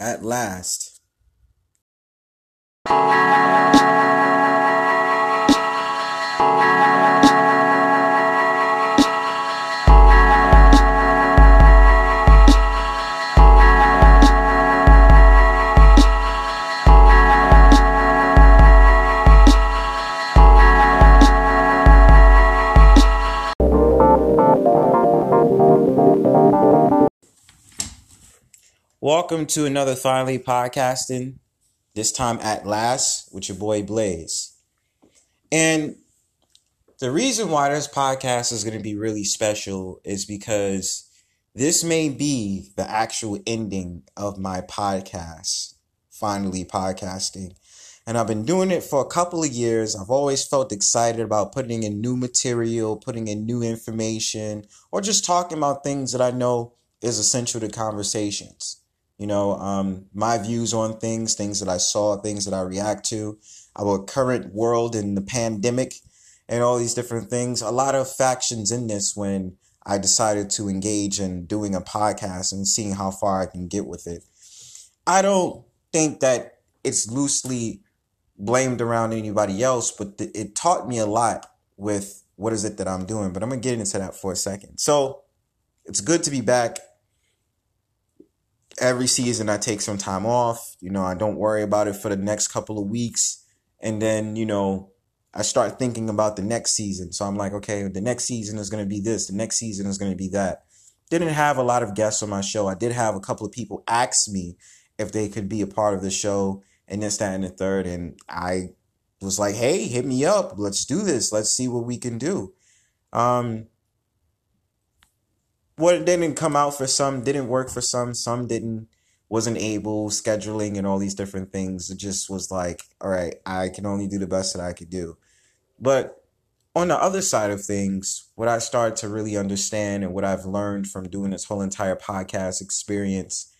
at last. Welcome to another Finally Podcasting, this time at last with your boy Blaze. And the reason why this podcast is going to be really special is because this may be the actual ending of my podcast, Finally Podcasting. And I've been doing it for a couple of years. I've always felt excited about putting in new material, putting in new information, or just talking about things that I know is essential to conversations you know, um, my views on things, things that I saw, things that I react to, our current world and the pandemic, and all these different things. A lot of factions in this when I decided to engage in doing a podcast and seeing how far I can get with it. I don't think that it's loosely blamed around anybody else, but th- it taught me a lot with what is it that I'm doing. But I'm going to get into that for a second. So it's good to be back every season I take some time off. You know, I don't worry about it for the next couple of weeks. And then, you know, I start thinking about the next season. So I'm like, okay, the next season is going to be this, the next season is going to be that. Didn't have a lot of guests on my show. I did have a couple of people ask me if they could be a part of the show and this, that, and the third. And I was like, hey, hit me up. Let's do this. Let's see what we can do. Um, what didn't come out for some didn't work for some some didn't wasn't able scheduling and all these different things it just was like all right i can only do the best that i could do. But on the other side of things what i started to really understand and what i've learned from doing this whole entire podcast experience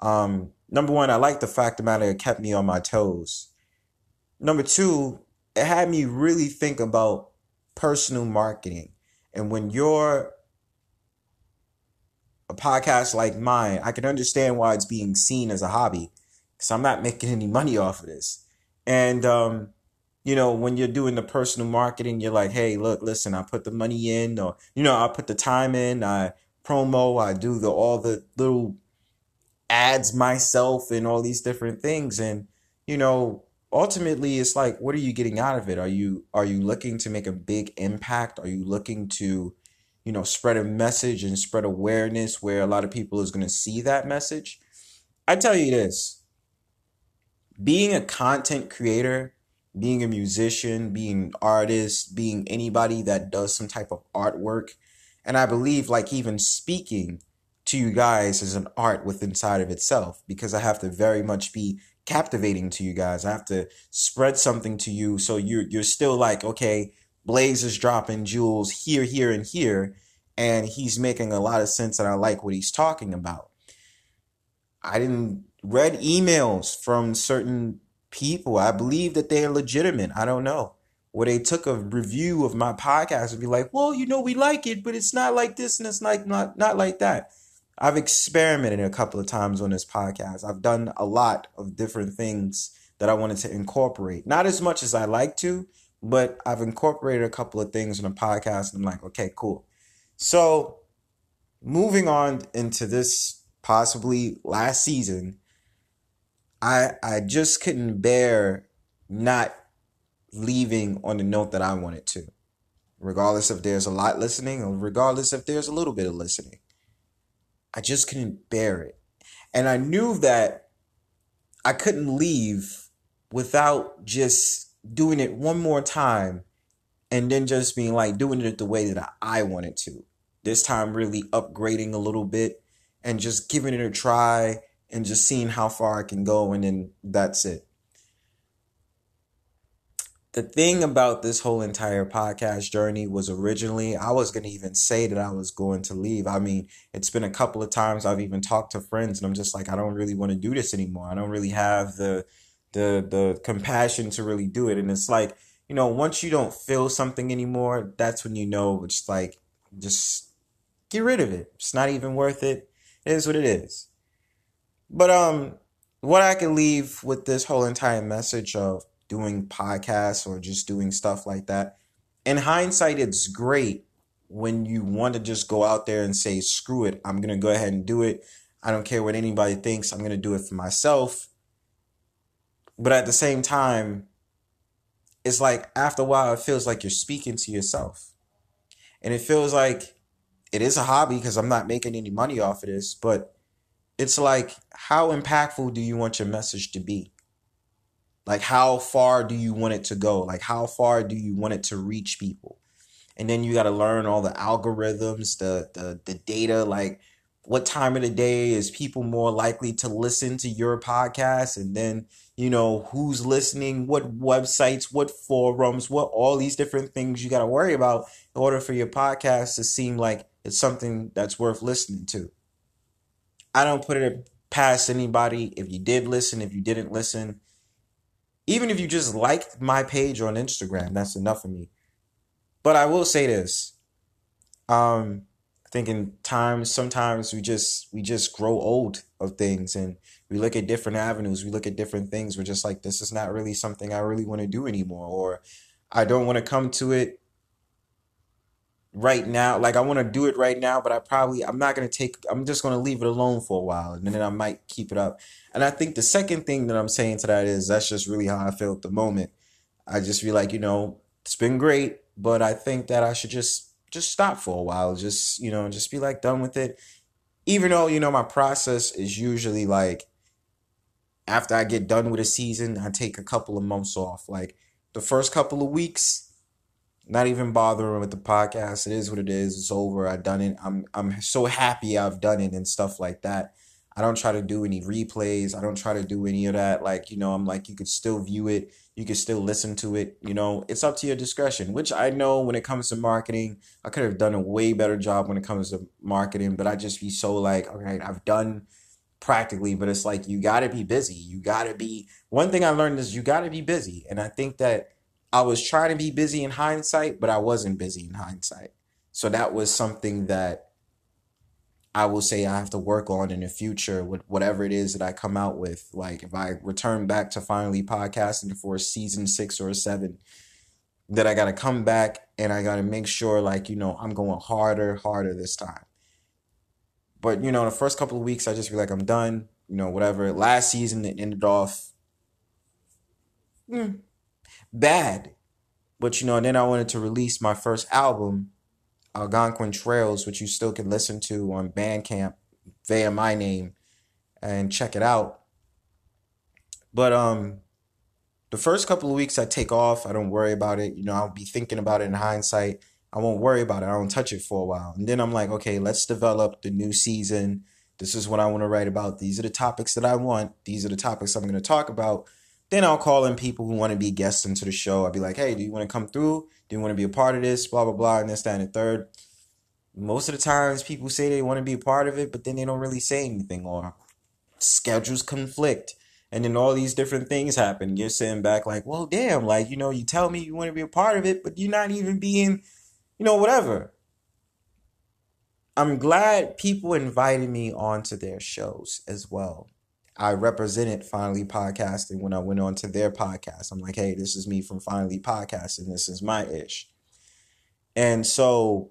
um, number one i like the fact the matter it kept me on my toes. Number two it had me really think about personal marketing. And when you're podcast like mine, I can understand why it's being seen as a hobby because I'm not making any money off of this. And, um, you know, when you're doing the personal marketing, you're like, hey, look, listen, I put the money in, or, you know, I put the time in, I promo, I do the all the little ads myself and all these different things. And, you know, ultimately it's like, what are you getting out of it? Are you are you looking to make a big impact? Are you looking to you know, spread a message and spread awareness where a lot of people is going to see that message. I tell you this being a content creator, being a musician, being an artist, being anybody that does some type of artwork, and I believe like even speaking to you guys is an art within inside of itself because I have to very much be captivating to you guys. I have to spread something to you so you're you're still like, okay, Blaze is dropping jewels here, here, and here, and he's making a lot of sense, and I like what he's talking about. I didn't read emails from certain people. I believe that they're legitimate. I don't know. Where they took a review of my podcast and be like, well, you know, we like it, but it's not like this and it's like not not like that. I've experimented a couple of times on this podcast. I've done a lot of different things that I wanted to incorporate. Not as much as I like to, but I've incorporated a couple of things in the podcast and I'm like, okay, cool. So moving on into this possibly last season, I I just couldn't bear not leaving on the note that I wanted to. Regardless if there's a lot listening or regardless if there's a little bit of listening. I just couldn't bear it. And I knew that I couldn't leave without just doing it one more time and then just being like doing it the way that I wanted to. This time, really upgrading a little bit and just giving it a try and just seeing how far I can go, and then that's it. The thing about this whole entire podcast journey was originally I was going to even say that I was going to leave. I mean, it's been a couple of times I've even talked to friends and I'm just like I don't really want to do this anymore. I don't really have the the the compassion to really do it. And it's like, you know, once you don't feel something anymore, that's when you know it's like just get rid of it. It's not even worth it. It is what it is. But um what I can leave with this whole entire message of doing podcasts or just doing stuff like that. In hindsight, it's great when you want to just go out there and say, screw it, I'm going to go ahead and do it. I don't care what anybody thinks, I'm going to do it for myself. But at the same time, it's like after a while, it feels like you're speaking to yourself. And it feels like it is a hobby because I'm not making any money off of this, but it's like, how impactful do you want your message to be? Like, how far do you want it to go? Like, how far do you want it to reach people? And then you got to learn all the algorithms, the, the the data, like what time of the day is people more likely to listen to your podcast, and then you know who's listening, what websites, what forums, what all these different things you got to worry about in order for your podcast to seem like it's something that's worth listening to. I don't put it past anybody. If you did listen, if you didn't listen, even if you just liked my page on Instagram, that's enough for me. But I will say this. Um, I think in times sometimes we just we just grow old of things and we look at different avenues, we look at different things. We're just like, this is not really something I really want to do anymore, or I don't want to come to it right now. Like I want to do it right now, but I probably I'm not gonna take. I'm just gonna leave it alone for a while, and then I might keep it up. And I think the second thing that I'm saying to that is that's just really how I feel at the moment. I just feel like you know it's been great, but I think that I should just just stop for a while. Just you know, just be like done with it. Even though you know my process is usually like after I get done with a season, I take a couple of months off. Like the first couple of weeks, not even bothering with the podcast. It is what it is. It's over. I've done it. I'm I'm so happy I've done it and stuff like that. I don't try to do any replays. I don't try to do any of that. Like, you know, I'm like, you could still view it. You could still listen to it. You know, it's up to your discretion, which I know when it comes to marketing, I could have done a way better job when it comes to marketing, but I just be so like, okay, I've done practically, but it's like, you got to be busy. You got to be, one thing I learned is you got to be busy. And I think that I was trying to be busy in hindsight, but I wasn't busy in hindsight. So that was something that I will say I have to work on in the future with whatever it is that I come out with. Like if I return back to finally podcasting for season six or seven, that I got to come back and I got to make sure, like, you know, I'm going harder, harder this time. But, you know, the first couple of weeks, I just feel like I'm done, you know, whatever. Last season, it ended off mm, bad. But, you know, then I wanted to release my first album Algonquin Trails, which you still can listen to on Bandcamp via my name and check it out. But um the first couple of weeks I take off, I don't worry about it. You know, I'll be thinking about it in hindsight. I won't worry about it. I don't touch it for a while. And then I'm like, okay, let's develop the new season. This is what I want to write about. These are the topics that I want. These are the topics I'm going to talk about. Then I'll call in people who want to be guests into the show. I'll be like, hey, do you want to come through? Do you want to be a part of this? Blah, blah, blah, and this, that, and the third. Most of the times people say they want to be a part of it, but then they don't really say anything or schedules conflict. And then all these different things happen. You're sitting back like, well, damn, like, you know, you tell me you want to be a part of it, but you're not even being, you know, whatever. I'm glad people invited me onto their shows as well. I represented Finally Podcasting when I went on to their podcast. I'm like, hey, this is me from Finally Podcasting. This is my ish. And so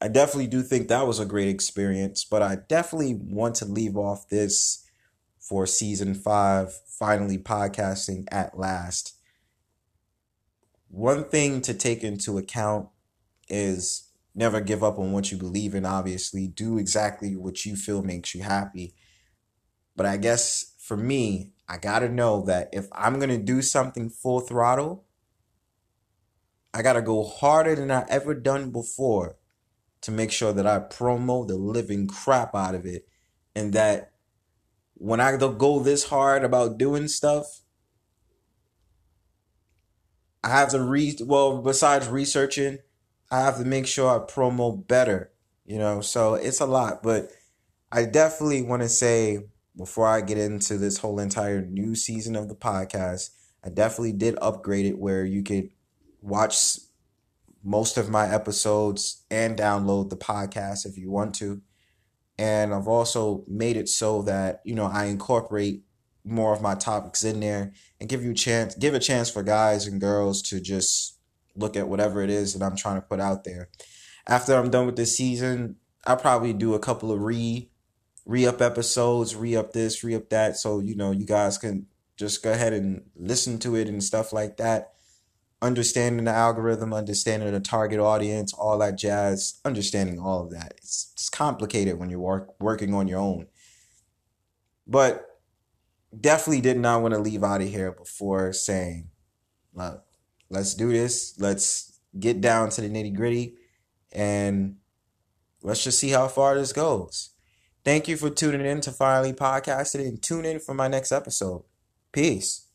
I definitely do think that was a great experience, but I definitely want to leave off this for season five, finally podcasting at last. One thing to take into account is never give up on what you believe in, obviously. Do exactly what you feel makes you happy. But I guess for me, I got to know that if I'm to do something full throttle, I got to go harder than I ever done before to make sure that I promo the living crap out of it. And that when I go this hard about doing stuff, I have to read, well, besides researching, I have to make sure I promo better, you know, so it's a lot, but I definitely want to say before I get into this whole entire new season of the podcast, I definitely did upgrade it where you could watch most of my episodes and download the podcast if you want to. And I've also made it so that, you know, I incorporate more of my topics in there and give you a chance give a chance for guys and girls to just look at whatever it is that I'm trying to put out there. After I'm done with this season, I'll probably do a couple of re re up episodes, re up this, re up that, so you know you guys can just go ahead and listen to it and stuff like that. Understanding the algorithm, understanding the target audience, all that jazz, understanding all of that. It's, it's complicated when you're work, working on your own. But definitely did not want to leave out of here before saying, look, let's do this. Let's get down to the nitty gritty and let's just see how far this goes. Thank you for tuning in to Finally Podcasted and tune in for my next episode. Peace.